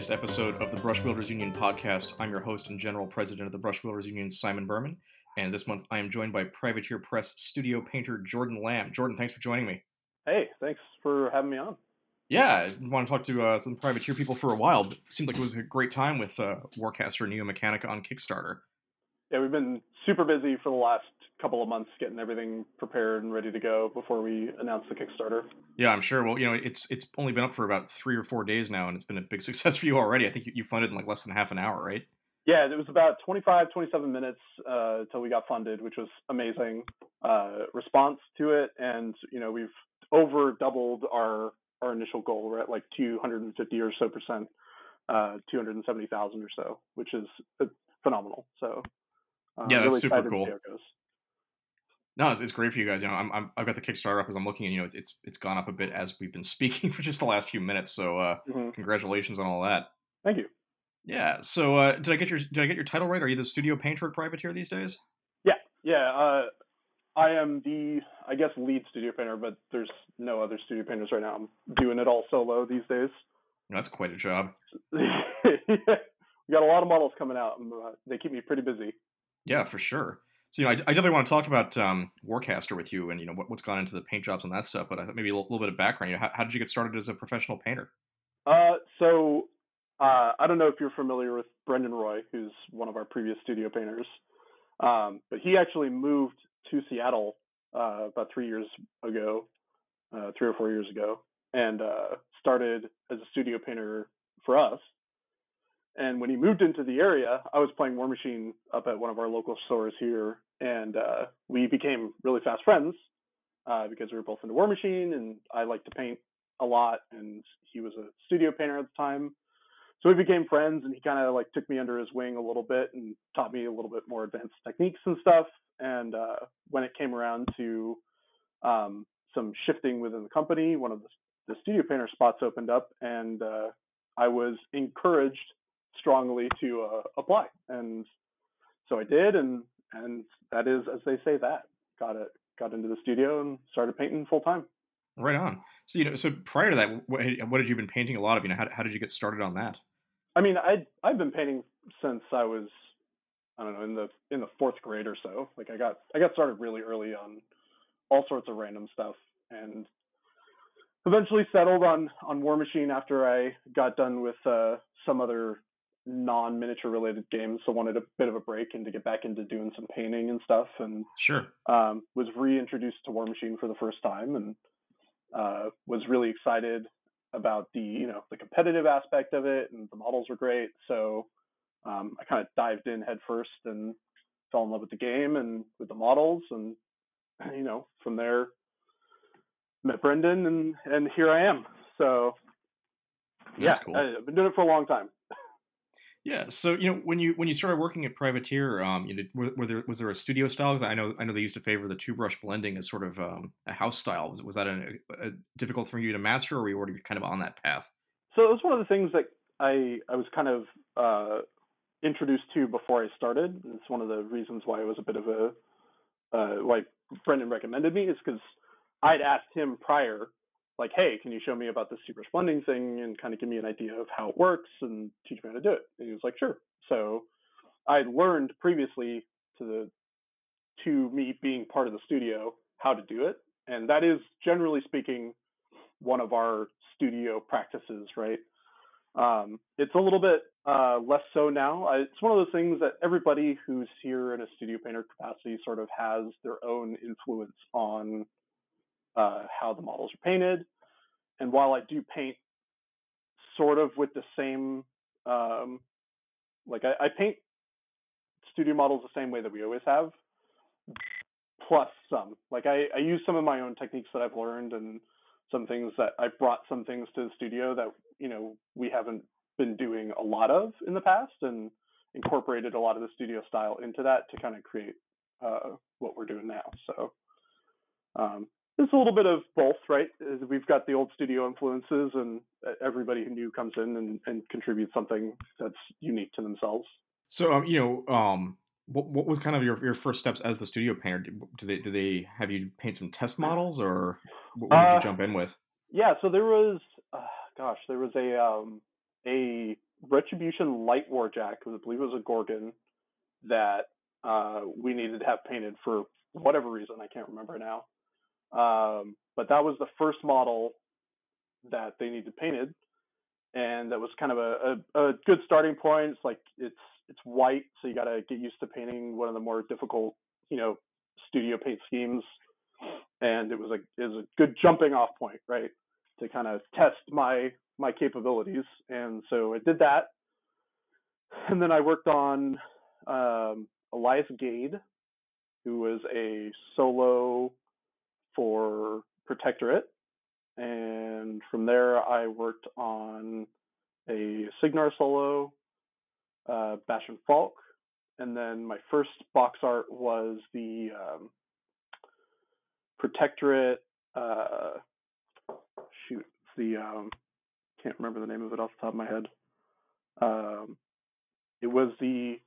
latest episode of the Brush Builders Union podcast. I'm your host and general president of the Brush Builders Union, Simon Berman. And this month I am joined by Privateer Press studio painter Jordan Lamb. Jordan, thanks for joining me. Hey, thanks for having me on. Yeah, I want to talk to uh, some Privateer people for a while, but it seemed like it was a great time with uh, Warcaster Neo Mechanika on Kickstarter. Yeah, we've been super busy for the last couple of months getting everything prepared and ready to go before we announce the Kickstarter. Yeah, I'm sure. Well, you know, it's it's only been up for about three or four days now, and it's been a big success for you already. I think you, you funded in like less than half an hour, right? Yeah, it was about 25, 27 minutes uh, until we got funded, which was amazing uh, response to it. And you know, we've over doubled our our initial goal. We're at like 250 or so percent, uh, 270,000 or so, which is uh, phenomenal. So uh, yeah, that's really super cool. No, it's, it's great for you guys. You know, I'm, I'm I've got the Kickstarter up as I'm looking, and you know, it's it's it's gone up a bit as we've been speaking for just the last few minutes. So, uh, mm-hmm. congratulations on all that. Thank you. Yeah. So, uh, did I get your did I get your title right? Are you the studio painter at Privateer these days? Yeah. Yeah. Uh, I am the I guess lead studio painter, but there's no other studio painters right now. I'm doing it all solo these days. That's quite a job. we got a lot of models coming out. Uh, they keep me pretty busy. Yeah, for sure. So you know, I, I definitely want to talk about um, Warcaster with you, and you know what, has gone into the paint jobs and that stuff. But I thought maybe a little, little bit of background. You know, how, how, did you get started as a professional painter? Uh, so uh, I don't know if you're familiar with Brendan Roy, who's one of our previous studio painters, um, but he actually moved to Seattle uh, about three years ago, uh, three or four years ago, and uh, started as a studio painter for us and when he moved into the area, I was playing Warmachine up at one of our local stores here, and uh, we became really fast friends uh, because we were both into Warmachine, and I liked to paint a lot, and he was a studio painter at the time. So we became friends, and he kind of like took me under his wing a little bit and taught me a little bit more advanced techniques and stuff. And uh, when it came around to um, some shifting within the company, one of the, the studio painter spots opened up, and uh, I was encouraged strongly to uh, apply, and so I did, and and that is as they say that got it got into the studio and started painting full time. Right on. So you know, so prior to that, what, what had you been painting a lot of? You know, how how did you get started on that? I mean, I I've been painting since I was I don't know in the in the fourth grade or so. Like I got I got started really early on all sorts of random stuff and eventually settled on on Warmachine after I got done with uh, some other non-miniature related games, so wanted a bit of a break and to get back into doing some painting and stuff. And sure, um, was reintroduced to Warmachine for the first time, and uh, was really excited about the you know the competitive aspect of it, and the models were great. So um, I kind of dived in headfirst and fell in love with the game and with the models, and you know from there met Brendan, and and here I am. So yeah, cool. I've been doing it for a long time. Yeah. So you know when you when you started working at Privateer, um, you know, were, were there was there a studio style? Because I know I know they used to favor the two brush blending as sort of um, a house style. Was was that a, a difficult for you to master, or were you already kind of on that path? So it was one of the things that I I was kind of uh, introduced to before I started. It's one of the reasons why it was a bit of a uh, why Brendan recommended me is because I'd asked him prior like, hey, can you show me about this super blending thing and kind of give me an idea of how it works and teach me how to do it? And he was like, sure. So I learned previously to the to me being part of the studio how to do it, and that is generally speaking one of our studio practices, right? Um, it's a little bit uh, less so now. I, it's one of those things that everybody who's here in a studio painter capacity sort of has their own influence on uh, how the models are painted. And while I do paint sort of with the same, um, like I, I paint studio models the same way that we always have, plus some. Like I, I use some of my own techniques that I've learned and some things that I brought some things to the studio that you know we haven't been doing a lot of in the past and incorporated a lot of the studio style into that to kind of create uh, what we're doing now. So um, it's a little bit of both, right? We've got the old studio influences, and everybody who new comes in and, and contributes something that's unique to themselves. So, um, you know, um, what, what was kind of your, your first steps as the studio painter? Do they do they have you paint some test models, or what, did you uh, jump in with? Yeah, so there was, uh, gosh, there was a um, a Retribution Light Warjack, I believe it was a Gorgon, that uh, we needed to have painted for whatever reason. I can't remember now. Um, but that was the first model that they needed painted, and that was kind of a, a, a good starting point. It's like it's it's white, so you got to get used to painting one of the more difficult, you know, studio paint schemes. And it was a it was a good jumping off point, right, to kind of test my my capabilities. And so I did that, and then I worked on um, Elias Gade, who was a solo for Protectorate. And from there, I worked on a Cygnar solo, uh, Bastion Falk. And then my first box art was the um, Protectorate. Uh, shoot, the um, can't remember the name of it off the top of my head. Um, it was the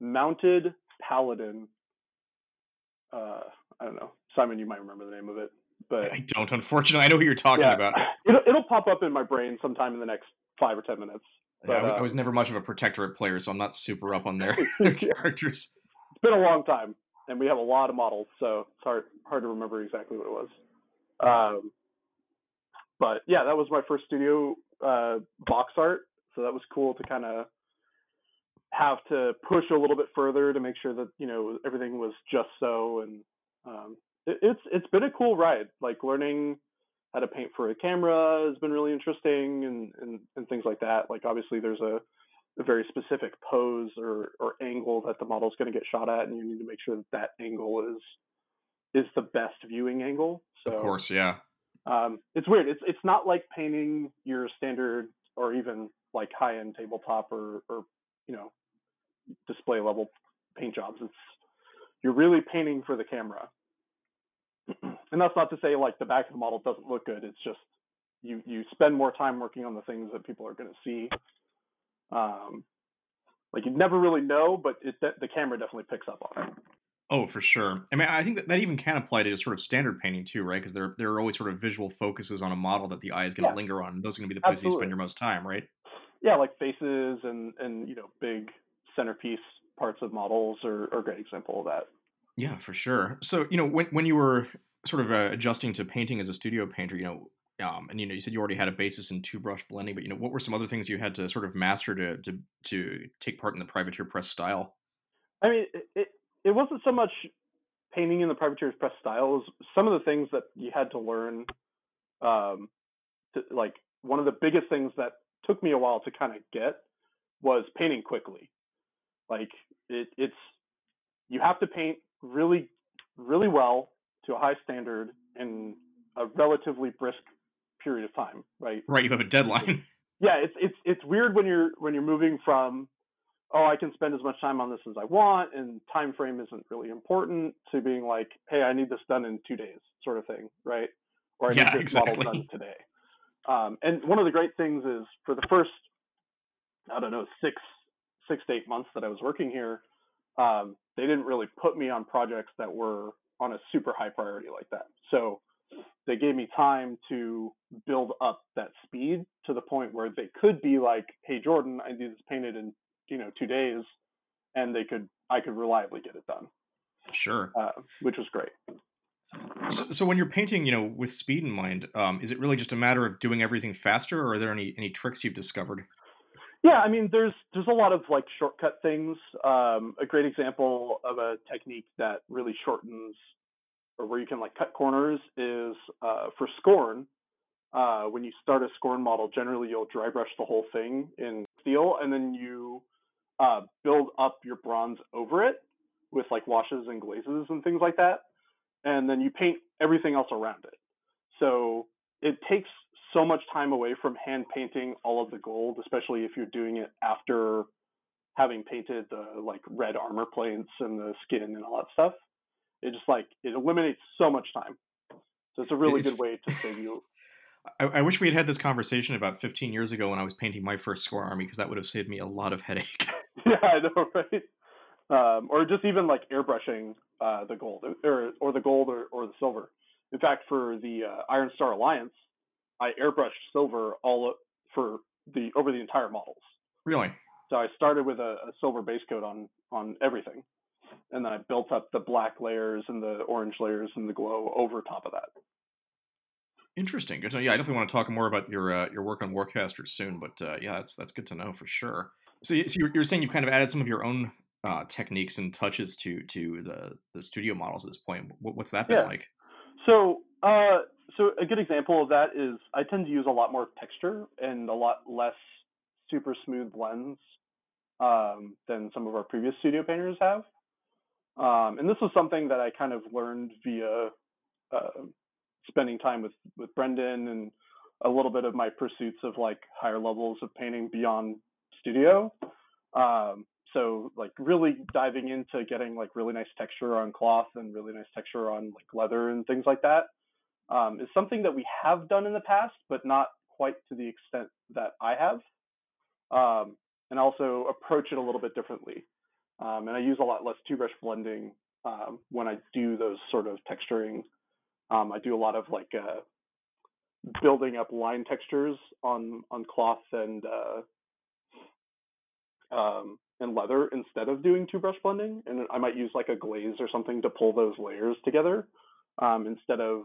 mounted paladin. Uh, I don't know, Simon. You might remember the name of it, but I don't. Unfortunately, I know who you're talking yeah, about. It'll, it'll pop up in my brain sometime in the next five or ten minutes. But, yeah, I, uh, I was never much of a protectorate player, so I'm not super up on their, their characters. It's been a long time, and we have a lot of models, so it's hard hard to remember exactly what it was. Um, but yeah, that was my first studio uh, box art, so that was cool to kind of have to push a little bit further to make sure that you know everything was just so, and um, it, it's it's been a cool ride. Like learning how to paint for a camera has been really interesting, and and, and things like that. Like obviously there's a a very specific pose or, or angle that the model's going to get shot at, and you need to make sure that that angle is is the best viewing angle. So, of course, yeah. Um, it's weird. It's it's not like painting your standard or even like high end tabletop or or you know display level paint jobs. It's you're really painting for the camera, and that's not to say like the back of the model doesn't look good. It's just you you spend more time working on the things that people are going to see. Um, like you never really know, but it, the camera definitely picks up on it. Oh, for sure. I mean, I think that, that even can apply to just sort of standard painting too, right? Because there there are always sort of visual focuses on a model that the eye is going to Yeah. linger on. Those are going to be the places you spend your most time, right? Yeah, like faces and and you know big centerpiece parts of models are, are a great example of that. Yeah, for sure. So, you know, when when you were sort of uh, adjusting to painting as a studio painter, you know, um, and you know, you said you already had a basis in two brush blending, but you know, what were some other things you had to sort of master to to to take part in the privateer press style? I mean, it, it it wasn't so much painting in the privateer press style. It was some of the things that you had to learn. Um, to, like one of the biggest things that took me a while to kind of get was painting quickly. Like it, it's you have to paint really, really well to a high standard in a relatively brisk period of time, right? Right, you have a deadline. yeah, it's it's it's weird when you're when you're moving from oh I can spend as much time on this as I want and time frame isn't really important to being like hey I need this done in two days sort of thing right or I Yeah, need this model done today. Um, and one of the great things is for the first I don't know six six to eight months that I was working here, um, they didn't really put me on projects that were on a super high priority like that. So they gave me time to build up that speed to the point where they could be like, "Hey Jordan, I need this painted in you know two days," and they could I could reliably get it done, sure. uh, which was great. So, so when you're painting, you know, with speed in mind, um, is it really just a matter of doing everything faster, or are there any any tricks you've discovered? Yeah, I mean, there's there's a lot of like shortcut things. Um, a great example of a technique that really shortens, or where you can like cut corners, is uh, for Skorne. Uh, when you start a Skorne model, generally you'll dry brush the whole thing in steel, and then you uh, build up your bronze over it with like washes and glazes and things like that, and then you paint everything else around it. So it takes so much time away from hand painting all of the gold, especially if you're doing it after having painted the like red armor plates and the skin and all that stuff. It just like it eliminates so much time. So it's a really It's- good way to save you. I, I wish we had had this conversation about 15 years ago when I was painting my first Skorne army, because that would have saved me a lot of headache. yeah, I know, right? Um, or just even like airbrushing uh, the gold, or or the gold or, or the silver. In fact, for the uh, Iron Star Alliance, I airbrushed silver all for the over the entire models. Really? So I started with a, a silver base coat on on everything, and then I built up the black layers and the orange layers and the glow over top of that. Interesting. Good to know. Yeah, I definitely want to talk more about your uh, your work on Warcaster soon, but uh, yeah, that's that's good to know for sure. So, so you're, you're saying you've kind of added some of your own uh, techniques and touches to to the the studio models at this point. What's that been yeah. like? So, uh, so a good example of that is I tend to use a lot more texture and a lot less super smooth blends um, than some of our previous studio painters have. Um, and this was something that I kind of learned via uh, spending time with with Brendan and a little bit of my pursuits of like higher levels of painting beyond studio. Um, so like really diving into getting like really nice texture on cloth and really nice texture on like leather and things like that um, is something that we have done in the past, but not quite to the extent that I have. Um, and also approach it a little bit differently. Um, and I use a lot less two brush blending um, when I do those sort of texturing. Um, I do a lot of like uh, building up line textures on on cloth and uh, um, and leather instead of doing two brush blending. And I might use like a glaze or something to pull those layers together instead of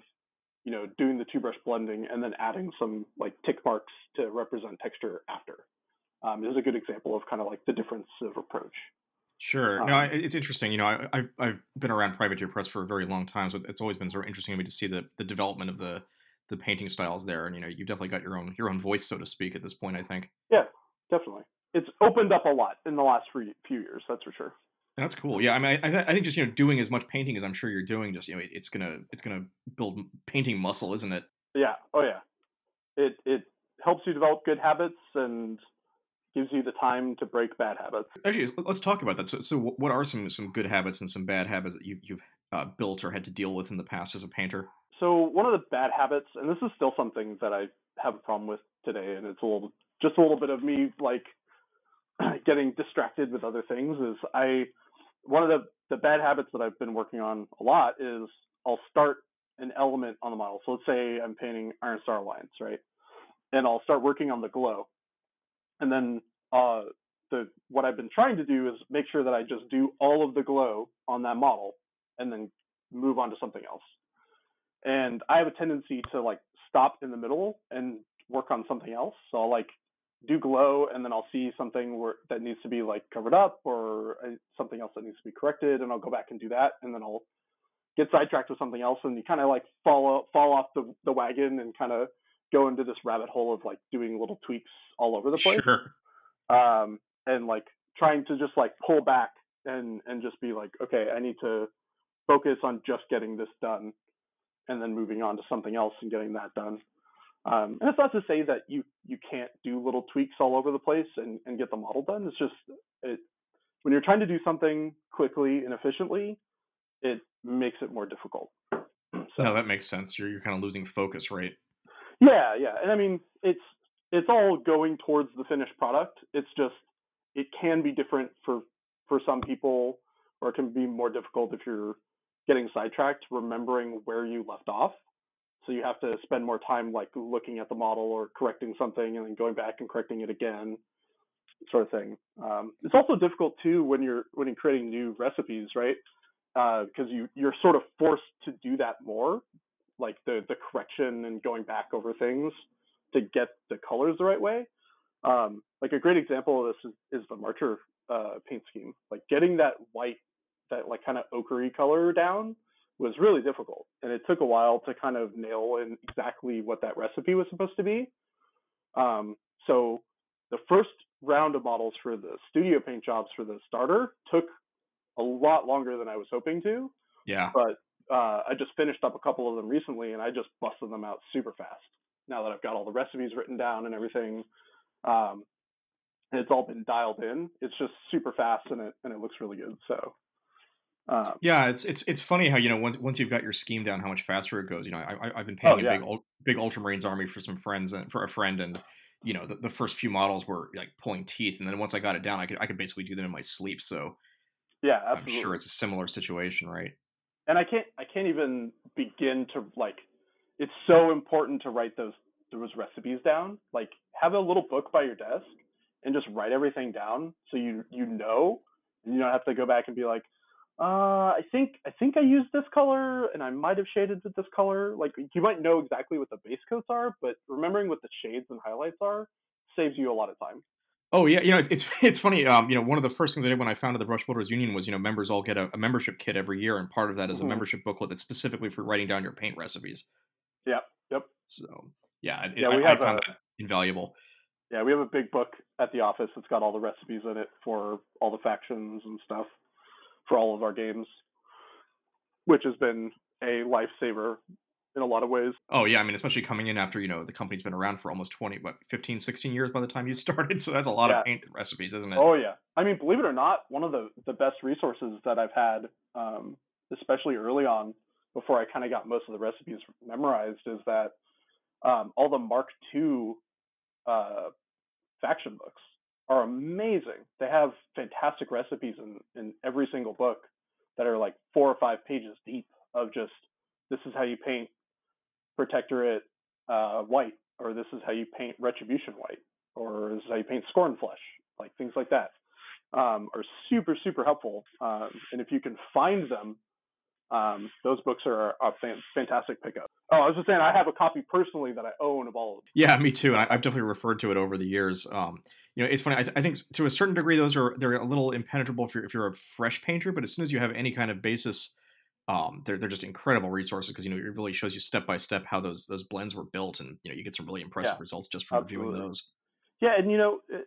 you know doing the two brush blending and then adding some like tick marks to represent texture after um, is a good example of kind of like the difference of approach. Sure. Um, no, it's interesting. You know, I, have I've been around Privateer Press for a very long time, so it's always been sort of interesting to me to see the, the development of the the painting styles there. And you know, you've definitely got your own your own voice, so to speak, at this point. I think. Yeah, definitely. It's opened up a lot in the last few years. That's for sure. That's cool. Yeah, I mean, I, I think just you know doing as much painting as I'm sure you're doing, just you know, it's gonna it's gonna build painting muscle, isn't it? Yeah. Oh yeah. It it helps you develop good habits and gives you the time to break bad habits. Actually, let's talk about that. So, so what are some some good habits and some bad habits that you, you've uh, built or had to deal with in the past as a painter? So one of the bad habits, and this is still something that I have a problem with today, and it's a little just a little bit of me like getting distracted with other things. Is I one of the the bad habits that I've been working on a lot is I'll start an element on the model. So let's say I'm painting Iron Star Alliance, right? And I'll start working on the glow and then uh, the what I've been trying to do is make sure that I just do all of the glow on that model and then move on to something else. And I have a tendency to like stop in the middle and work on something else. So I'll like do glow and then I'll see something where that needs to be like covered up or uh, something else that needs to be corrected and I'll go back and do that and then I'll get sidetracked with something else and you kind of like fall fall off the, the wagon and kind of go into this rabbit hole of like doing little tweaks all over the place. Sure. Um, and like trying to just like pull back and and just be like, okay, I need to focus on just getting this done, and then moving on to something else and getting that done. Um, and it's not to say that you you can't do little tweaks all over the place and, and get the model done. It's just it when you're trying to do something quickly and efficiently, it makes it more difficult. So, no, that makes sense. You're you're kind of losing focus, right? Yeah, yeah, and I mean it's it's all going towards the finished product. It's just it can be different for for some people, or it can be more difficult if you're getting sidetracked, remembering where you left off. So you have to spend more time like looking at the model or correcting something and then going back and correcting it again, sort of thing. Um, it's also difficult too when you're when you're creating new recipes, right? Because uh, you you're sort of forced to do that more like the the correction and going back over things to get the colors the right way. Um, like a great example of this is, is the Marcher uh, paint scheme. Like getting that white, that like kind of ochre color down was really difficult, and it took a while to kind of nail in exactly what that recipe was supposed to be. Um, so the first round of models for the studio paint jobs for the starter took a lot longer than I was hoping to. Yeah. But uh, I just finished up a couple of them recently, and I just busted them out super fast. Now that I've got all the recipes written down and everything, um, and it's all been dialed in. It's just super fast, and it and it looks really good. So. Um, yeah, it's it's it's funny how you know once once you've got your scheme down, how much faster it goes. You know, I, I've been painting oh, yeah. a big big Ultramarines army for some friends and for a friend, and you know the, the first few models were like pulling teeth, and then once I got it down, I could I could basically do them in my sleep. So yeah, absolutely. I'm sure it's a similar situation, right? and I can't I can't even begin to like it's so important to write those those recipes down. Like have a little book by your desk and just write everything down so you you know and you don't have to go back and be like uh, I think I think I used this color and I might have shaded with this color. Like you might know exactly what the base coats are, but remembering what the shades and highlights are saves you a lot of time. Oh yeah, you know it's it's, it's funny. Um, you know, one of the first things I did when I founded the Brush Builders Union was you know members all get a, a membership kit every year, and part of that is mm-hmm. a membership booklet that's specifically for writing down your paint recipes. Yep. Yep. So yeah, it, yeah, we I, have I found a, that invaluable. Yeah, we have a big book at the office that's got all the recipes in it for all the factions and stuff for all of our games, which has been a lifesaver in a lot of ways. Oh yeah, I mean especially coming in after, you know, the company's been around for almost 20 what 15 16 years by the time you started, so that's a lot yeah. of paint recipes, isn't it? Oh yeah. I mean, believe it or not, one of the the best resources that I've had um, especially early on before I kind of got most of the recipes memorized is that um, all the Mark II uh, faction books are amazing. They have fantastic recipes in, in every single book that are like four or five pages deep of just this is how you paint Protectorate uh, white, or this is how you paint Retribution white, or this is how you paint Skorne Flesh, like things like that, um, are super super helpful. Um, and if you can find them, um, those books are a fantastic pickup. Oh, I was just saying, I have a copy personally that I own of all of them. Yeah, me too. I, have definitely referred to it over the years. Um, you know, it's funny. I, th- I, think to a certain degree, those are they're a little impenetrable if you're if you're a fresh painter. But as soon as you have any kind of basis, um, they're they're just incredible resources because you know it really shows you step by step how those those blends were built, and you know you get some really impressive yeah, results just from absolutely. reviewing those. Yeah, and you know, eh,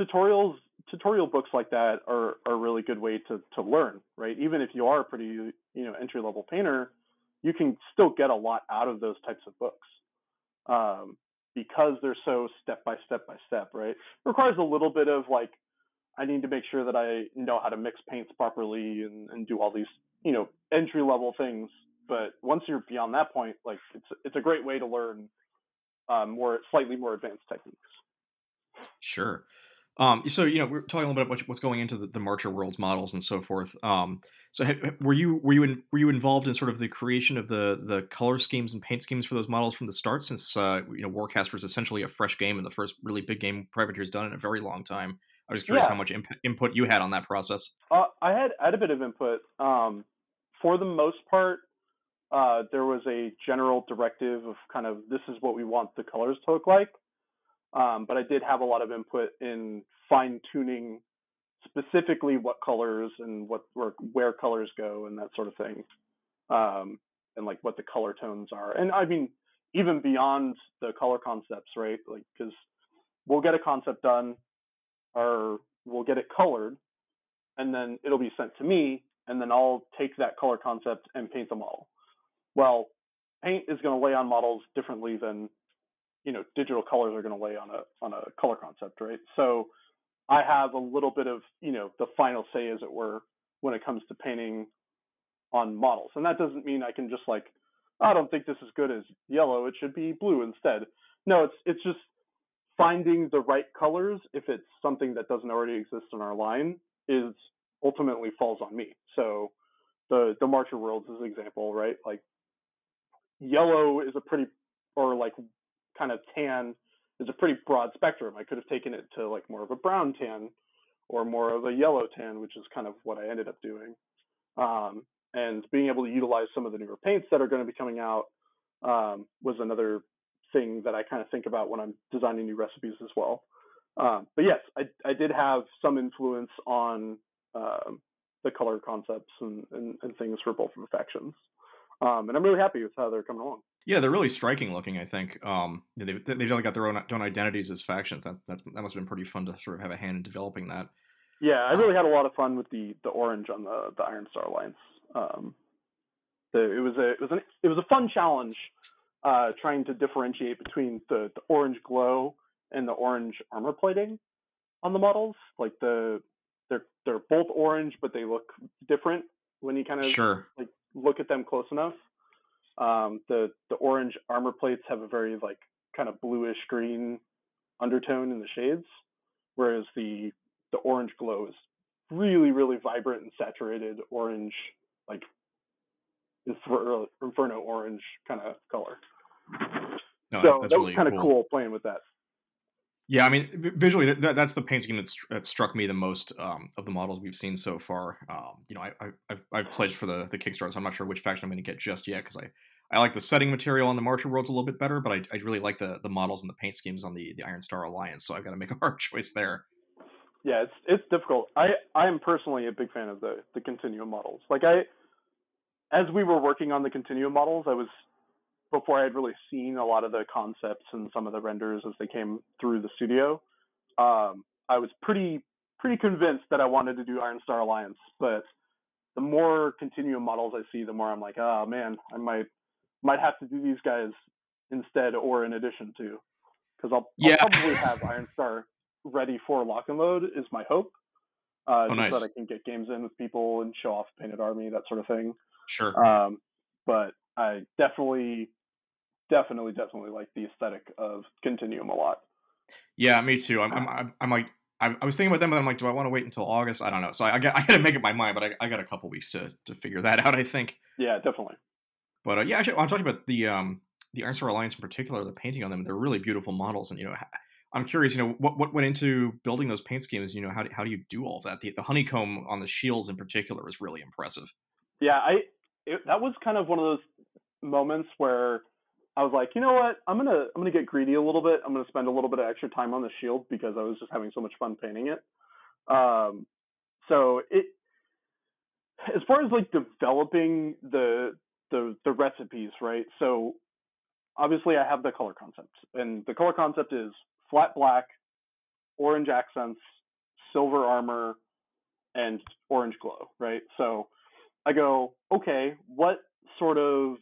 tutorials tutorial books like that are, are a really good way to, to learn, right? Even if you are a pretty, you know, entry level painter, you can still get a lot out of those types of books. Um, because they're so step by step by step, right? It requires a little bit of like, I need to make sure that I know how to mix paints properly and, and do all these, you know, entry level things. But once you're beyond that point, like it's it's a great way to learn um, more slightly more advanced techniques. Sure. Um, so you know we're talking a little bit about what's going into the, the Marcher Worlds models and so forth. Um, so were you were you in, were you involved in sort of the creation of the the color schemes and paint schemes for those models from the start? Since uh, you know Warcaster is essentially a fresh game and the first really big game Privateer's done in a very long time. I was curious yeah. how much imp- input you had on that process. Uh, I had I had a bit of input. Um, for the most part, uh, there was a general directive of kind of this is what we want the colors to look like. Um, but I did have a lot of input in fine tuning specifically what colors and what where, where colors go and that sort of thing, um, and like what the color tones are. And I mean, even beyond the color concepts, right? Like, because we'll get a concept done, or we'll get it colored, and then it'll be sent to me, and then I'll take that color concept and paint the model. Well, paint is going to lay on models differently than you know digital colors are going to lay on a on a color concept, right? So I have a little bit of you know the final say, as it were, when it comes to painting on models, and that doesn't mean I can just like I don't think this is good as yellow. It should be blue instead. No, it's it's just finding the right colors if it's something that doesn't already exist in our line is ultimately falls on me. So the the Marcher Worlds is an example, right? Like yellow is a pretty or like kind of tan is a pretty broad spectrum. I could have taken it to like more of a brown tan or more of a yellow tan, which is kind of what I ended up doing. Um, and being able to utilize some of the newer paints that are going to be coming out um, was another thing that I kind of think about when I'm designing new recipes as well. Um, but yes, I, I, did have some influence on uh, the color concepts and, and, and, things for both of the factions. Um, and I'm really happy with how they're coming along. Yeah, they're really striking looking. I think um, they've they've only got their own, own identities as factions. That that must have been pretty fun to sort of have a hand in developing that. Yeah, I really um, had a lot of fun with the the orange on the the Iron Star Alliance. Um, the, it was a it was an it was a fun challenge uh, trying to differentiate between the the orange glow and the orange armor plating on the models. Like the they're they're both orange, but they look different when you kind of sure. like look at them close enough. Um, the the orange armor plates have a very like kind of bluish green undertone in the shades, whereas the the orange glow is really really vibrant and saturated orange, like inferno, inferno orange kind of color. No, so that was kind of cool. cool playing with that. Yeah, I mean, visually, that, that's the paint scheme that's, that struck me the most um, of the models we've seen so far. Um, you know, I, I, I've, I've pledged for the, the Kickstarter, so I'm not sure which faction I'm going to get just yet because I, I like the setting material on the Marcher Worlds a little bit better, but I, I really like the, the models and the paint schemes on the, the Iron Star Alliance, so I've got to make a hard choice there. Yeah, it's it's difficult. I I am personally a big fan of the the Continuum models. Like I, as we were working on the Continuum models, I was before I had really seen a lot of the concepts and some of the renders as they came through the studio, um, I was pretty pretty convinced that I wanted to do Iron Star Alliance. But the more continuum models I see, the more I'm like, oh man, I might might have to do these guys instead or in addition to, because I'll, yeah. I'll probably have Iron Star ready for lock and load is my hope. Uh, oh, nice. So that I can get games in with people and show off Painted Army, that sort of thing. Sure. Um, but I definitely definitely, definitely like the aesthetic of Continuum a lot. Yeah, me too. I'm, I'm, I'm, I'm like, I, I, was thinking about them, but I'm like, do I want to wait until August? I don't know. So I, I got, I got to make up my mind, but I, I got a couple weeks to, to figure that out. I think. Yeah, definitely. But uh, yeah, actually, I'm talking about the um the Iron Star Alliance in particular. The painting on them, they're really beautiful models, and you know, I'm curious, you know, what what went into building those paint schemes? You know, how do, how do you do all of that? The, the honeycomb on the shields in particular is really impressive. Yeah, I it, that was kind of one of those moments where I was like, you know what? I'm gonna I'm gonna get greedy a little bit. I'm gonna spend a little bit of extra time on the shield because I was just having so much fun painting it. Um, so it as far as like developing the the the recipes, right? So obviously I have the color concept, and the color concept is flat black, orange accents, silver armor, and orange glow, right? So I go, okay, what sort of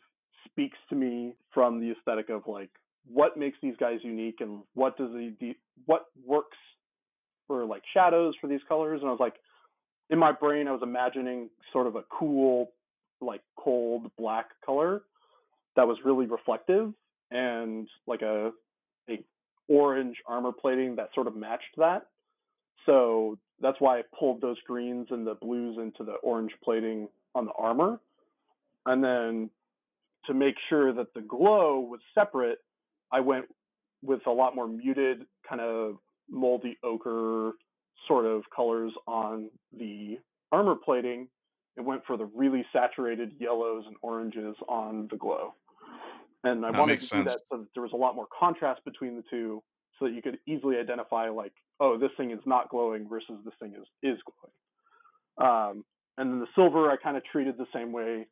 speaks to me from the aesthetic of like what makes these guys unique and what does the what works for like shadows for these colors. And I was like in my brain I was imagining sort of a cool like cold black color that was really reflective and like a a orange armor plating that sort of matched that. So that's why I pulled those greens and the blues into the orange plating on the armor. And then to make sure that the glow was separate, I went with a lot more muted, kind of moldy ochre sort of colors on the armor plating. It went for the really saturated yellows and oranges on the glow. And I that wanted to sense. do that so that there was a lot more contrast between the two so that you could easily identify like, oh, this thing is not glowing versus this thing is is glowing. Um, and then the silver I kind of treated the same way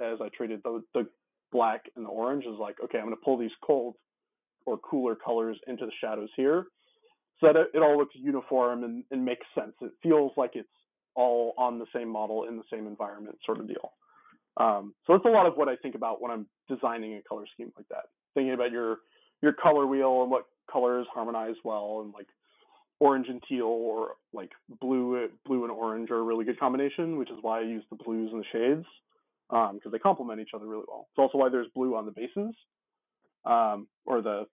as I treated the, the black and orange is like, okay, I'm going to pull these cold or cooler colors into the shadows here so that it, it all looks uniform and, and, makes sense. It feels like it's all on the same model in the same environment sort of deal. Um, so that's a lot of what I think about when I'm designing a color scheme like that. Thinking about your your color wheel and what colors harmonize well and like orange and teal or like blue blue and orange are a really good combination, which is why I use the blues and the shades because um, they complement each other really well. It's also why there's blue on the bases, um, or the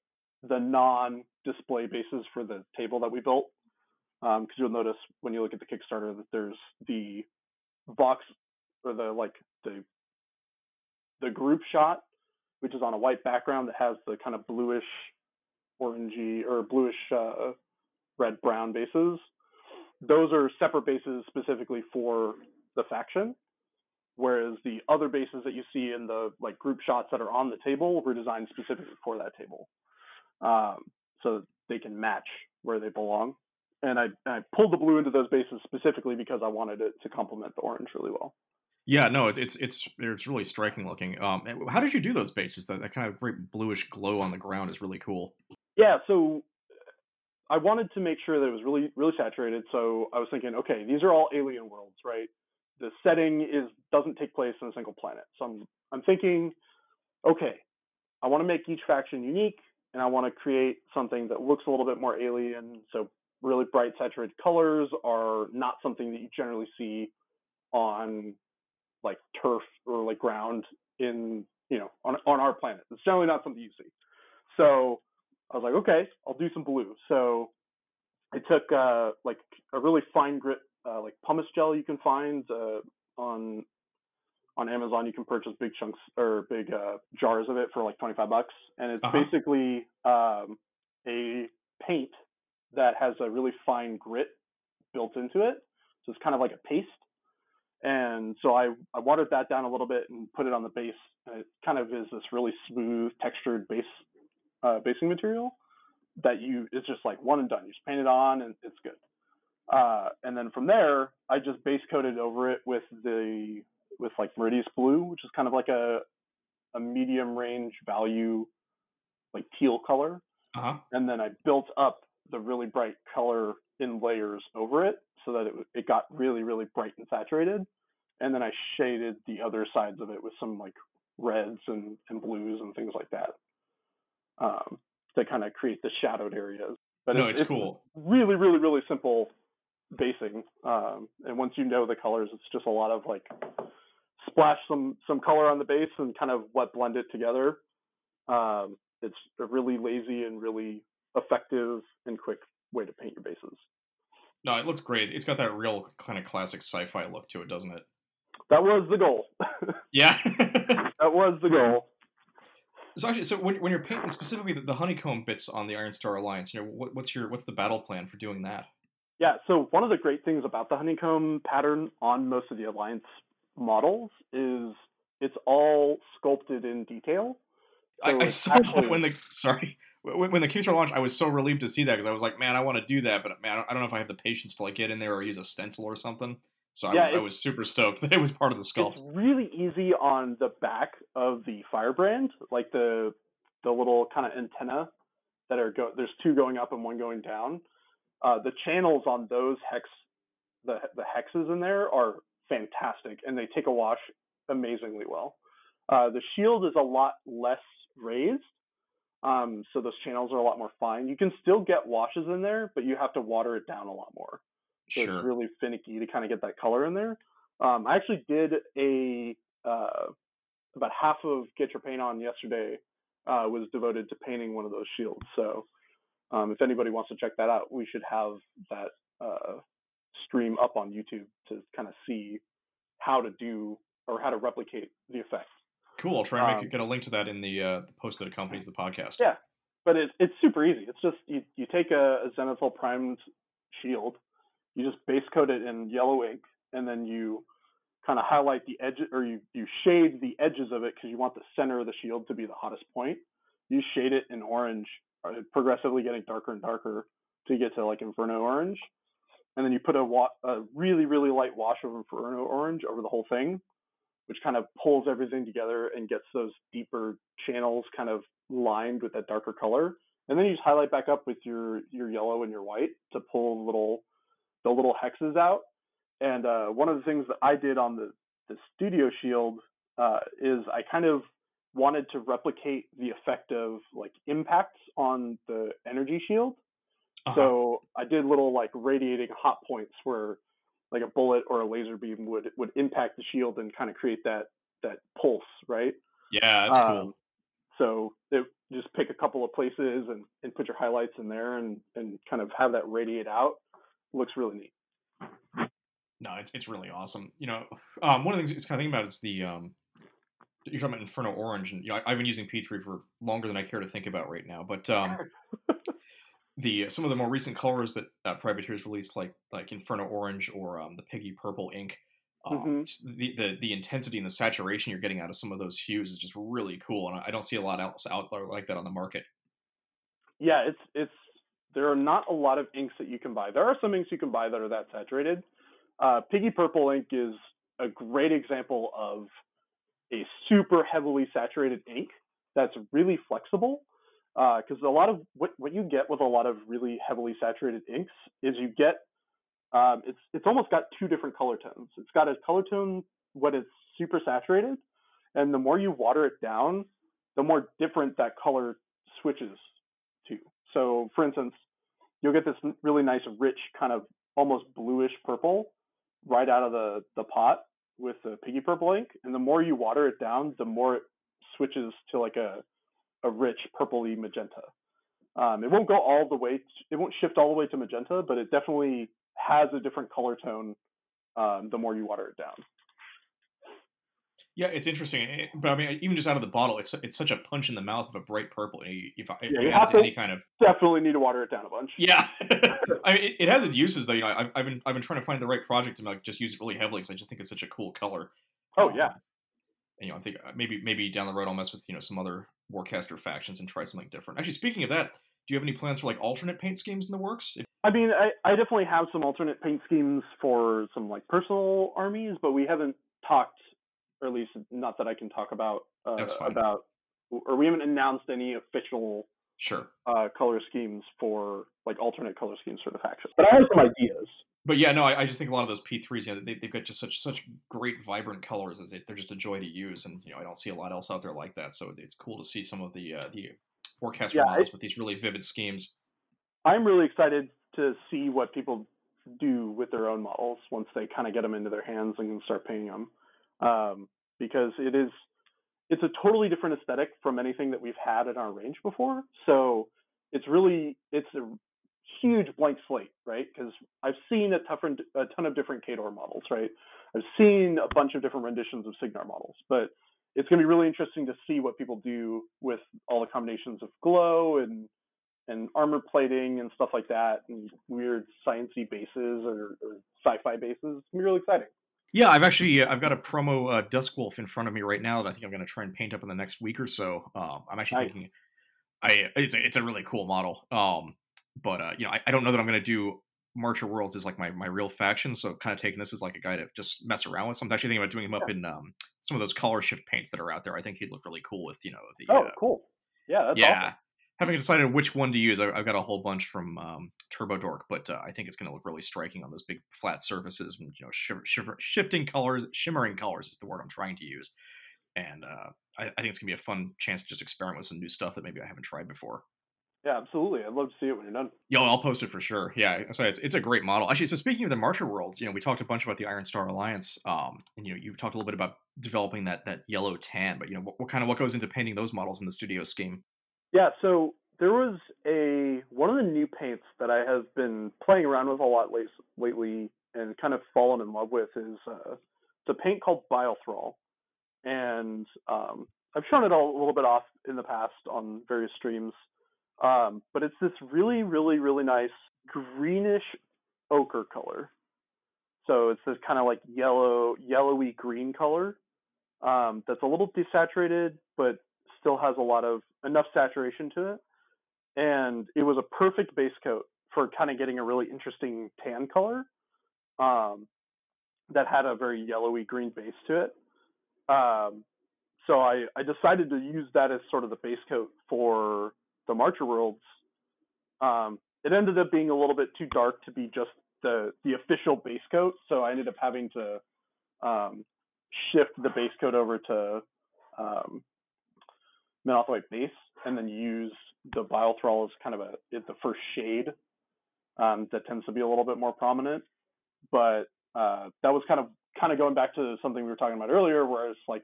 the non-display bases for the table that we built. Because um, you'll notice when you look at the Kickstarter that there's the box or the like the the group shot, which is on a white background that has the kind of bluish, orangey or bluish uh, red brown bases. Those are separate bases specifically for the faction whereas the other bases that you see in the like group shots that are on the table were designed specifically for that table, um, so they can match where they belong. And I, I pulled the blue into those bases specifically because I wanted it to complement the orange really well. Yeah, no, it's it's it's it's really striking looking. Um, how did you do those bases? That that kind of great bluish glow on the ground is really cool. Yeah, so I wanted to make sure that it was really really saturated. So I was thinking, okay, these are all alien worlds, right? The setting is doesn't take place on a single planet. So I'm I'm thinking, okay, I want to make each faction unique, and I want to create something that looks a little bit more alien. So really bright saturated colors are not something that you generally see on like turf or like ground in you know on on our planet. It's generally not something you see. So I was like, okay, I'll do some blue. So I took uh, like a really fine grit uh, like pumice gel you can find uh, on on Amazon. You can purchase big chunks or big uh, jars of it for like 25 bucks, and it's uh-huh. basically um, a paint that has a really fine grit built into it. So it's kind of like a paste. And so I, I watered that down a little bit and put it on the base. And it kind of is this really smooth, textured base uh, basing material that you it's just like one and done. You just paint it on and it's good. Uh, and then from there, I just base coated over it with the with like Meredius blue, which is kind of like a a medium range value, like teal color. Uh-huh. And then I built up the really bright color in layers over it so that it it got really really bright and saturated. And then I shaded the other sides of it with some like reds and, and blues and things like that um, to kind of create the shadowed areas. But no, it's, it's cool. Really, really, really simple basing. Um, and once you know the colors, it's just a lot of like splash some some color on the base and kind of what blend it together. Um, it's a really lazy and really effective and quick way to paint your bases. No, it looks great. It's got that real kind of classic sci-fi look to it, doesn't it? That was the goal. yeah, that was the goal. So actually, so when, when you're painting specifically the, the honeycomb bits on the Iron Star Alliance, you know, what, what's your what's the battle plan for doing that? Yeah, so one of the great things about the honeycomb pattern on most of the Alliance models is it's all sculpted in detail. So I, I saw actually, when the sorry when, when the case launched, I was so relieved to see that because I was like, man, I want to do that, but man, I don't know if I have the patience to like get in there or use a stencil or something. So yeah, I, I, was super stoked that it was part of the sculpt. It's really easy on the back of the Firebrand, like the the little kind of antenna that are go. There's two going up and one going down. Uh, the channels on those hex, the the hexes in there are fantastic, and they take a wash amazingly well. Uh, the shield is a lot less raised, um, so those channels are a lot more fine. You can still get washes in there, but you have to water it down a lot more. So sure. it's really finicky to kind of get that color in there. Um, I actually did a uh, about half of Get Your Paint On yesterday uh, was devoted to painting one of those shields. So um, if anybody wants to check that out, we should have that uh, stream up on YouTube to kind of see how to do or how to replicate the effect. Cool. I'll try and make, um, get a link to that in the, uh, post that accompanies the podcast. Yeah, but it's it's super easy. It's just you, you take a, a zenithal primed shield, you just base coat it in yellow ink, and then you kind of highlight the edge or you, you shade the edges of it because you want the center of the shield to be the hottest point. You shade it in orange, progressively getting darker and darker to get to like Inferno orange. And then you put a, wa- a really, really light wash of Inferno orange over the whole thing, which kind of pulls everything together and gets those deeper channels kind of lined with that darker color. And then you just highlight back up with your, your yellow and your white to pull little the little hexes out. And uh, one of the things that I did on the, the Studio Shield uh, is I kind of wanted to replicate the effect of like impacts on the energy shield. Uh-huh. So I did little like radiating hot points where like a bullet or a laser beam would would impact the shield and kind of create that that pulse, right? Yeah, that's um, cool. So it, just pick a couple of places and, and put your highlights in there and, and kind of have that radiate out looks really neat. No, it's it's really awesome. You know, um, one of the things it's kind of thinking about is the um, you're talking about Inferno Orange, and you know I, have been using P3 for longer than I care to think about right now. But um, the some of the more recent colors that uh, Privateers released, like like Inferno Orange or um, the Piggy Purple ink, um, mm-hmm. the, the the intensity and the saturation you're getting out of some of those hues is just really cool, and I don't see a lot else out there like that on the market. Yeah, it's it's there are not a lot of inks that you can buy. There are some inks you can buy that are that saturated. Uh, Piggy Purple ink is a great example of a super heavily saturated ink that's really flexible. Because uh, a lot of what, what you get with a lot of really heavily saturated inks is you get um, it's it's almost got two different color tones. It's got a color tone when it's super saturated, and the more you water it down, the more different that color switches to. So, for instance, you'll get this really nice, rich, kind of almost bluish purple right out of the, the pot with the piggy purple ink. And the more you water it down, the more it switches to like a, a rich purpley magenta. Um, it won't go all the way, it won't shift all the way to magenta, but it definitely has a different color tone um, the more you water it down. Yeah, it's interesting, eh, but I mean, even just out of the bottle, it's it's such a punch in the mouth of a bright purple. If, I, Yeah, you have to any kind of Definitely need to water it down a bunch. yeah, I mean, it, it has its uses though. You know, I've, I've been I've been trying to find the right project to like just use it really heavily because I just think it's such a cool color. Oh Um, yeah. and, you know, I think uh, maybe maybe down the road I'll mess with you know some other Warcaster factions and try something different. Actually, speaking of that, do you have any plans for like alternate paint schemes in the works? If- I mean, I, I definitely have some alternate paint schemes for some like personal armies, but we haven't talked, or at least not that I can talk about uh, That's fine. about, or we haven't announced any official sure, uh, color schemes for like alternate color schemes for the factions. But I have some ideas. but yeah, no, I, I just think a lot of those P threes, you know, they, they've got just such such great vibrant colors. As they, they're just a joy to use, and you know, I don't see a lot else out there like that. So it's cool to see some of the uh, the Warcaster Yeah, I- models with these really vivid schemes. I'm really excited to see what people do with their own models once they kind of get them into their hands and can start painting them, um, because it is it's a totally different aesthetic from anything that we've had in our range before. So it's really it's a huge blank slate, right? Because I've seen a, tougher, a ton of different Khador models, right? I've seen a bunch of different renditions of Cygnar models, but it's going to be really interesting to see what people do with all the combinations of glow and and armor plating and stuff like that, and weird sciency bases or, or sci-fi bases. It's gonna be really exciting. Yeah, I've actually I've got a promo uh, Dusk Wolf in front of me right now that I think I'm going to try and paint up in the next week or so. Um, I'm actually thinking, I it's a, it's a really cool model. Um, but uh, you know, I, I don't know that I'm going to do Marcher Worlds is like my, my real faction. So kind of taking this as like a guy to just mess around with. So I'm actually thinking about doing him up in um, some of those color shift paints that are out there. I think he'd look really cool with you know the Oh, uh, cool. Yeah, that's yeah. awesome. Haven't decided which one to use. I, I've got a whole bunch from um, Turbo Dork, but uh, I think it's going to look really striking on those big flat surfaces. And, you know, shiver, shiver, shifting colors, shimmering colors is the word I'm trying to use. And uh, I, I think it's going to be a fun chance to just experiment with some new stuff that maybe I haven't tried before. Yeah, absolutely. I'd love to see it when you're done. Yo, I'll post it for sure. Yeah, so it's, it's a great model. Actually, so speaking of the Marcher Worlds, you know, we talked a bunch about the Iron Star Alliance, um, and you know, you talked a little bit about developing that that yellow tan. But you know, what, what kind of what goes into painting those models in the studio scheme? Yeah, so there was a one of the new paints that I have been playing around with a lot late, lately and kind of fallen in love with is uh, it's a paint called Biothrall, and um, I've shown it all a little bit off in the past on various streams, um, but it's this really, really, really nice greenish ochre color. So it's this kind of like yellow, yellowy green color um, that's a little desaturated, but still has a lot of enough saturation to it. And it was a perfect base coat for kind of getting a really interesting tan color um, that had a very yellowy green base to it. Um, so I, I decided to use that as sort of the base coat for the Marcher Worlds. Um, it ended up being a little bit too dark to be just the the official base coat, so I ended up having to um, shift the base coat over to um, White base, and then use the Biothrall as kind of a the first shade um, that tends to be a little bit more prominent. But uh, that was kind of kind of going back to something we were talking about earlier, where it's like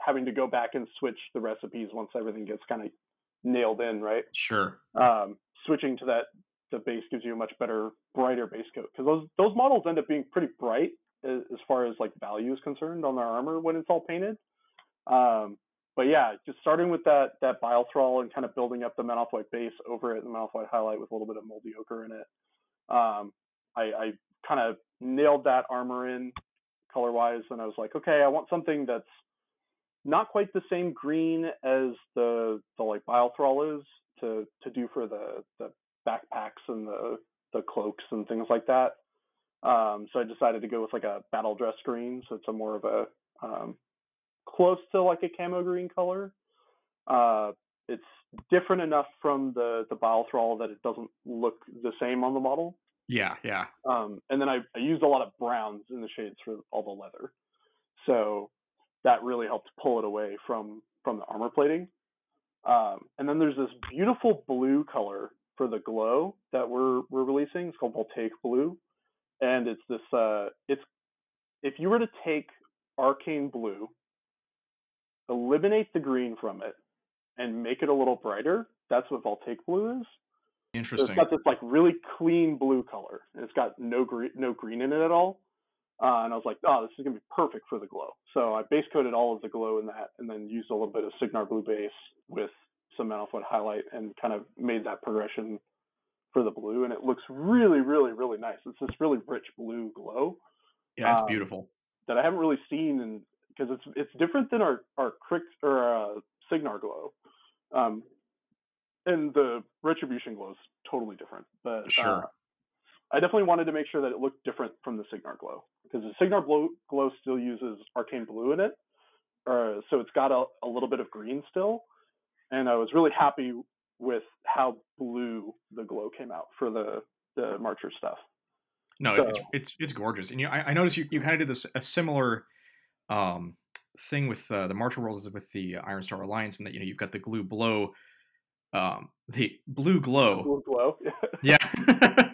having to go back and switch the recipes once everything gets kind of nailed in, right? Sure. um, switching to that the base gives you a much better brighter base coat because those those models end up being pretty bright as, as far as like value is concerned on their armor when it's all painted um, but yeah just starting with that that biothrall and kind of building up the white base over it the white highlight with a little bit of moldy ochre in it um, I, I kind of nailed that armor in color wise and I was like okay I want something that's not quite the same green as the the like biothrall is to to do for the the backpacks and the the cloaks and things like that. Um, so I decided to go with like a battle dress green, so it's a more of a um, close to like a camo green color. Uh, it's different enough from the the biothrall that it doesn't look the same on the model. Yeah, yeah. Um, and then I, I used a lot of browns in the shades for all the leather, so that really helped pull it away from from the armor plating. Um, and then there's this beautiful blue color for the glow that we're we're releasing. It's called Voltaic Blue, and it's this. Uh, it's if you were to take Arcane Blue, eliminate the green from it, and make it a little brighter, that's what Voltaic Blue is. So Interesting. it's got this like really clean blue color, and it's got no green no green in it at all. Uh, and I was like, oh, this is gonna be perfect for the glow. So I base coated all of the glow in that, and then used a little bit of Cygnar blue base with some Mandelflood highlight, and kind of made that progression for the blue, and it looks really, really, really nice. It's this really rich blue glow. Yeah, it's um, beautiful. That I haven't really seen, and because it's it's different than our our Cryx or uh, Cygnar glow, um, and the Retribution glow is totally different. But uh, sure. Uh, I definitely wanted to make sure that it looked different from the Cygnar glow because the Cygnar glow, glow still uses arcane blue in it, uh, so it's got a, a little bit of green still, and I was really happy with how blue the glow came out for the the Marcher stuff. No, so, it's, it's it's gorgeous, and you, I, I noticed you, you kind of did this a similar um, thing with uh, the Martial world is with the Iron Star Alliance, and that you know you've got the glue blow, um, the blue glow, blue glow, yeah,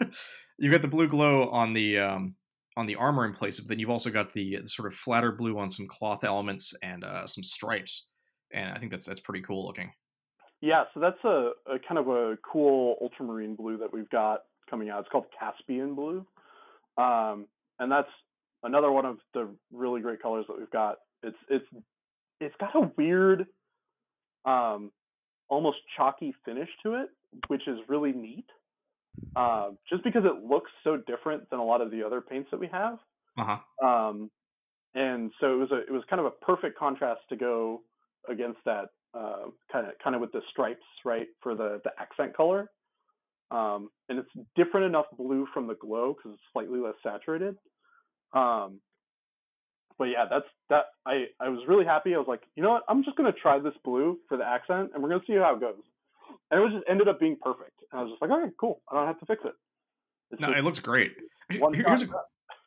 you've got the blue glow on the um, on the armor in place, but then you've also got the, the sort of flatter blue on some cloth elements and uh, some stripes, and I think that's that's pretty cool looking. Yeah, so that's a, a, kind of a cool ultramarine blue that we've got coming out. It's called Caspian blue, um, and that's another one of the really great colors that we've got. It's it's it's got a weird, um, almost chalky finish to it, which is really neat. Uh, just because it looks so different than a lot of the other paints that we have. Uh-huh. Um, and so it was a it was kind of a perfect contrast to go against that kind of kind of with the stripes, right, for the the accent color. Um, and it's different enough blue from the glow because it's slightly less saturated. Um, but yeah, that's that. I I was really happy. I was like, you know what? I'm just gonna try this blue for the accent, and we're gonna see how it goes. And it was just ended up being perfect. And I was just like, okay, cool. I don't have to fix it. It's no, it looks great. here's a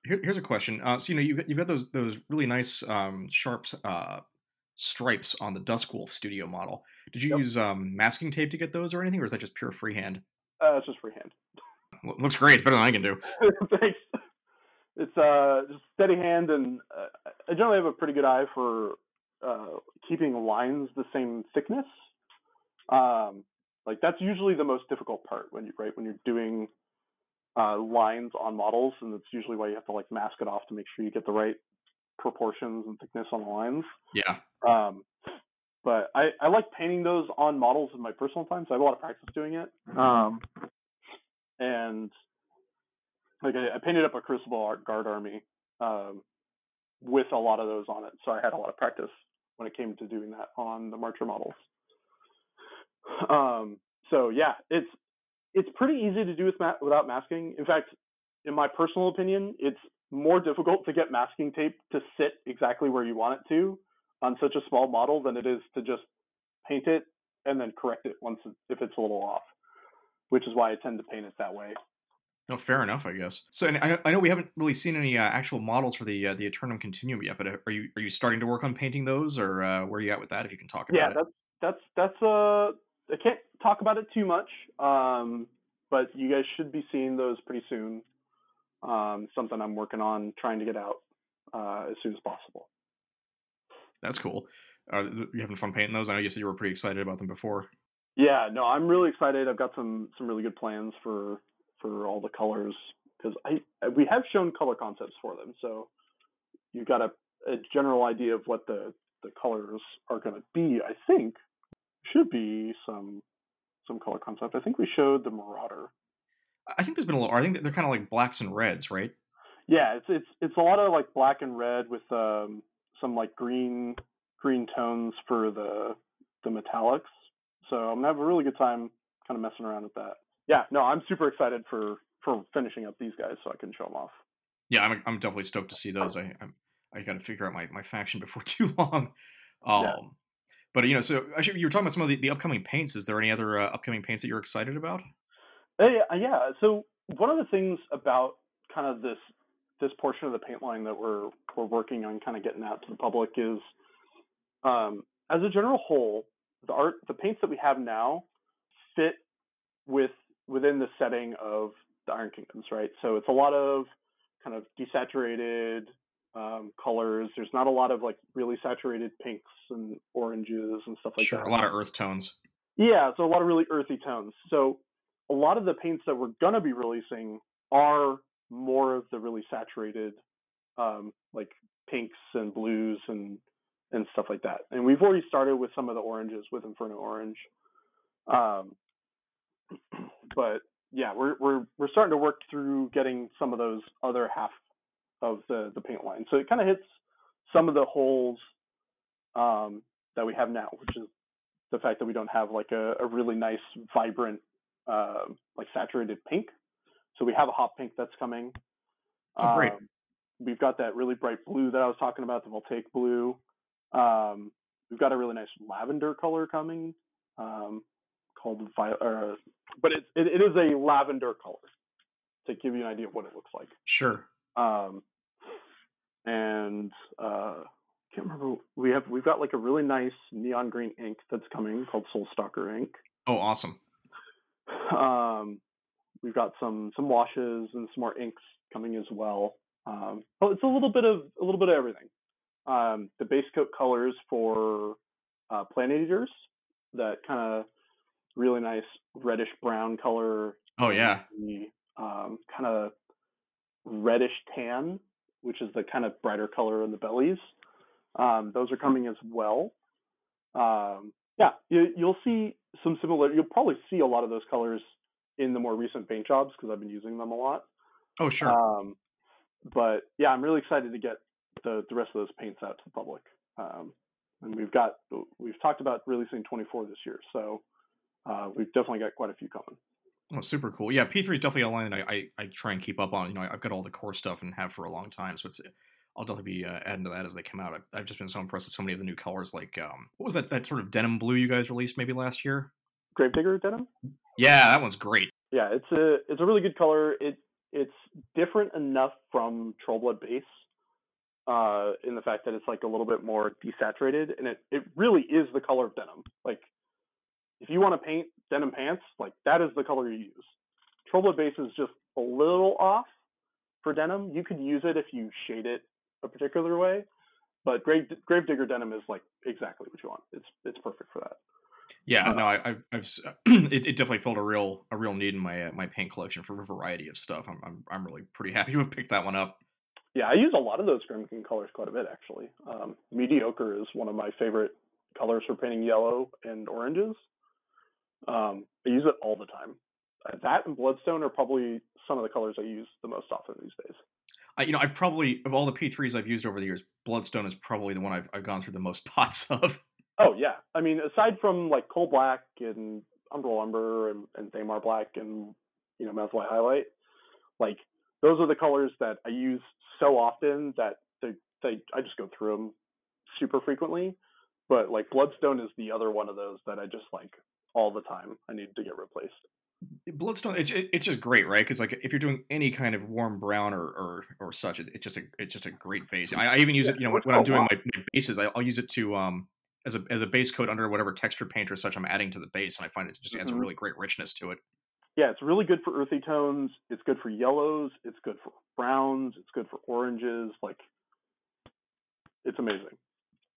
here, here's a question. Uh, so you know you've got, you've got those those really nice um, sharp uh, stripes on the Dusk Wolf Studio model. Did you yep. use um, masking tape to get those or anything, or is that just pure freehand? Uh, it's just freehand. Well, looks great. It's better than I can do. Thanks. It's uh, just steady hand, and uh, I generally have a pretty good eye for uh, keeping lines the same thickness. Um, like that's usually the most difficult part when you right when you're doing uh, lines on models, and that's usually why you have to like mask it off to make sure you get the right proportions and thickness on the lines. Yeah. Um, but I, I like painting those on models in my personal time, so I have a lot of practice doing it. Um, and like I, I, painted up a Crucible Guard army um, with a lot of those on it, so I had a lot of practice when it came to doing that on the Marcher models. Um, so yeah, it's it's pretty easy to do with ma- without masking. In fact, in my personal opinion, it's more difficult to get masking tape to sit exactly where you want it to on such a small model than it is to just paint it and then correct it once if it's a little off, which is why I tend to paint it that way. No, fair enough, I guess. So, and I, I know we haven't really seen any uh, actual models for the uh, the Aeternus Continuum yet, but uh, are you are you starting to work on painting those, or uh, where are you at with that? If you can talk about yeah, it. Yeah, that's that's that's uh, I can't talk about it too much, um, but you guys should be seeing those pretty soon. Um, something I'm working on trying to get out uh, as soon as possible. That's cool. Are you having fun painting those? I know you said you were pretty excited about them before. Yeah, no, I'm really excited. I've got some some really good plans for for all the colors because I we have shown color concepts for them, so you've got a, a general idea of what the the colors are going to be. I think should be some some color concept. I think we showed the Marauder I think there's been a little. I think they're kind of like blacks and reds, right? Yeah, it's it's it's a lot of like black and red with um, some like green green tones for the the metallics. So I'm gonna have a really good time kind of messing around with that. Yeah, no, I'm super excited for for finishing up these guys so I can show them off. Yeah, I'm I'm definitely stoked to see those. I I'm, I got to figure out my, my faction before too long. Um, yeah. But you know, so actually, you were talking about some of the, the upcoming paints. Is there any other uh, upcoming paints that you're excited about? Uh, yeah. So one of the things about kind of this this portion of the paint line that we're we're working on kind of getting out to the public is um, as a general whole, the art the paints that we have now fit with within the setting of the Iron Kingdoms, right? So it's a lot of kind of desaturated um, colors. There's not a lot of like really saturated pinks and oranges and stuff like sure, that. Sure, a lot of earth tones. Yeah, so a lot of really earthy tones. So a lot of the paints that we're going to be releasing are more of the really saturated um, like pinks and blues and and stuff like that. And we've already started with some of the oranges with Inferno Orange. Um, but yeah, we're we're we're starting to work through getting some of those other half of the the paint line. So it kind of hits some of the holes um, that we have now, which is the fact that we don't have like a, a really nice, vibrant, uh, like saturated pink. So we have a hot pink that's coming. Oh, great. Um, we've got that really bright blue that I was talking about, the voltaic blue. Um, we've got a really nice lavender color coming um, called violet, uh, but it, it, it is a lavender color to give you an idea of what it looks like. Sure. Um, and uh, can't remember. We have we've got like a really nice neon green ink that's coming called Soul Stalker ink. Oh, awesome. Um, we've got some some washes and some more inks coming as well. Um, well, it's a little bit of a little bit of everything. Um, the base coat colors for uh, Planet Eaters, that kind of really nice reddish brown color. Oh yeah. Um, kind of reddish tan, which is the kind of brighter color in the bellies. Um, those are coming as well. Um, yeah, you, you'll see some similar. You'll probably see a lot of those colors in the more recent paint jobs because I've been using them a lot. Oh sure. Um, but yeah, I'm really excited to get the, the rest of those paints out to the public. Um, and we've got we've talked about releasing 24 this year, so uh, we've definitely got quite a few coming. Oh, super cool. Yeah, P3 is definitely a line that I, I, I try and keep up on. You know, I've got all the core stuff and have for a long time, so it's I'll definitely be uh, adding to that as they come out. I've, I've, just been so impressed with so many of the new colors. Like, um, what was that that sort of denim blue you guys released maybe last year? Gravedigger denim. Yeah, that one's great. Yeah, it's a it's a really good color. It it's different enough from Trollblood base uh, in the fact that it's like a little bit more desaturated, and it it really is the color of denim. Like, if you want to paint denim pants, like that is the color you use. Trollblood base is just a little off for denim. You could use it if you shade it a particular way, but Grave Gravedigger denim is like exactly what you want. It's it's perfect for that. Yeah, uh, no, I, have I've it, it, definitely filled a real a real need in my uh, my paint collection for a variety of stuff. I'm I'm I'm really pretty happy to have picked that one up. Yeah, I use a lot of those Grymkin colors quite a bit actually. Um, Meaty Ochre is one of my favorite colors for painting yellow and oranges. Um, I use it all the time. Uh, that and Bloodstone are probably some of the colors I use the most often these days. I, you know, I've probably of all the P3s I've used over the years, Bloodstone is probably the one I've I've gone through the most pots of. Oh yeah, I mean, aside from like Coal Black and Umbral Umber and, and Thamar Black and you know Maltha Highlight, like those are the colors that I use so often that they, they I just go through them super frequently. But like Bloodstone is the other one of those that I just like all the time. I need to get replaced. Bloodstone, it's it's just great, right? Because like if you're doing any kind of warm brown or or, or such, it's just a it's just a great base. I, I even use yeah, it, you know, when, when I'm doing my, my bases, I, will use it to um as a as a base coat under whatever texture paint or such I'm adding to the base, and I find it just adds mm-hmm. a really great richness to it. Yeah, it's really good for earthy tones. It's good for yellows. It's good for browns. It's good for oranges. Like, it's amazing.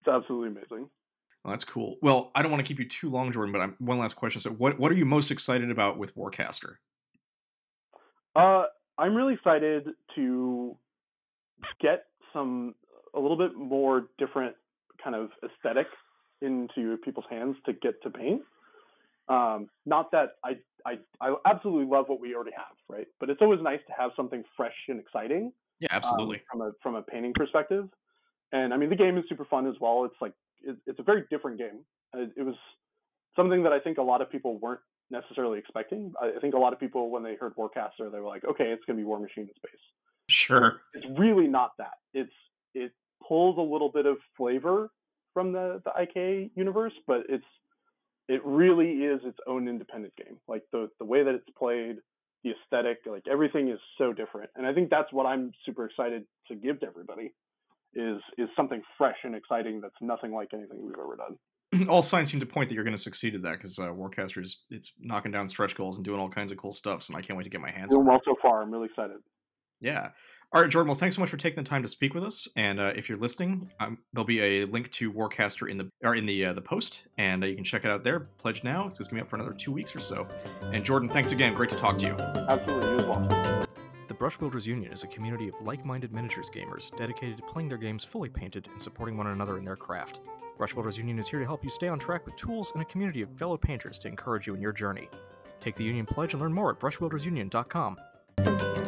It's absolutely amazing. Well, that's cool. Well, I don't want to keep you too long, Jordan, but I'm, one last question. So, what what are you most excited about with Warcaster? Uh, I'm really excited to get some a little bit more different kind of aesthetic into people's hands to get to paint. Um, not that I, I I absolutely love what we already have, right? But it's always nice to have something fresh and exciting. Yeah, absolutely. Um, from a from a painting perspective, and I mean the game is super fun as well. It's like it, it's a very different game. It, it, was something that I think a lot of people weren't necessarily expecting. I, I think a lot of people when they heard Warcaster, they were like, okay, it's going to be Warmachine in space. Sure. It's really not that. It's it pulls a little bit of flavor from the the IK universe, but it's it really is its own independent game. Like the the way that it's played, the aesthetic, like everything is so different. And I think that's what I'm super excited to give to everybody is is something fresh and exciting that's nothing like anything we've ever done. All signs seem to point that you're going to succeed at that because uh, Warcaster is it's knocking down stretch goals and doing all kinds of cool stuff. So I can't wait to get my hands. Doing well so far. I'm really excited. Yeah. All right, Jordan. Well, thanks so much for taking the time to speak with us. And uh, if you're listening, um, there'll be a link to Warcaster in the or in the uh, the post, and uh, you can check it out there. Pledge now. It's just gonna be up for another two weeks or so. And Jordan, thanks again. Great to talk to you. Absolutely, you as well. The Brush Builders Union is a community of like minded miniatures gamers dedicated to playing their games fully painted and supporting one another in their craft. Brush Builders Union is here to help you stay on track with tools and a community of fellow painters to encourage you in your journey. Take the Union Pledge and learn more at brushbuildersunion.com.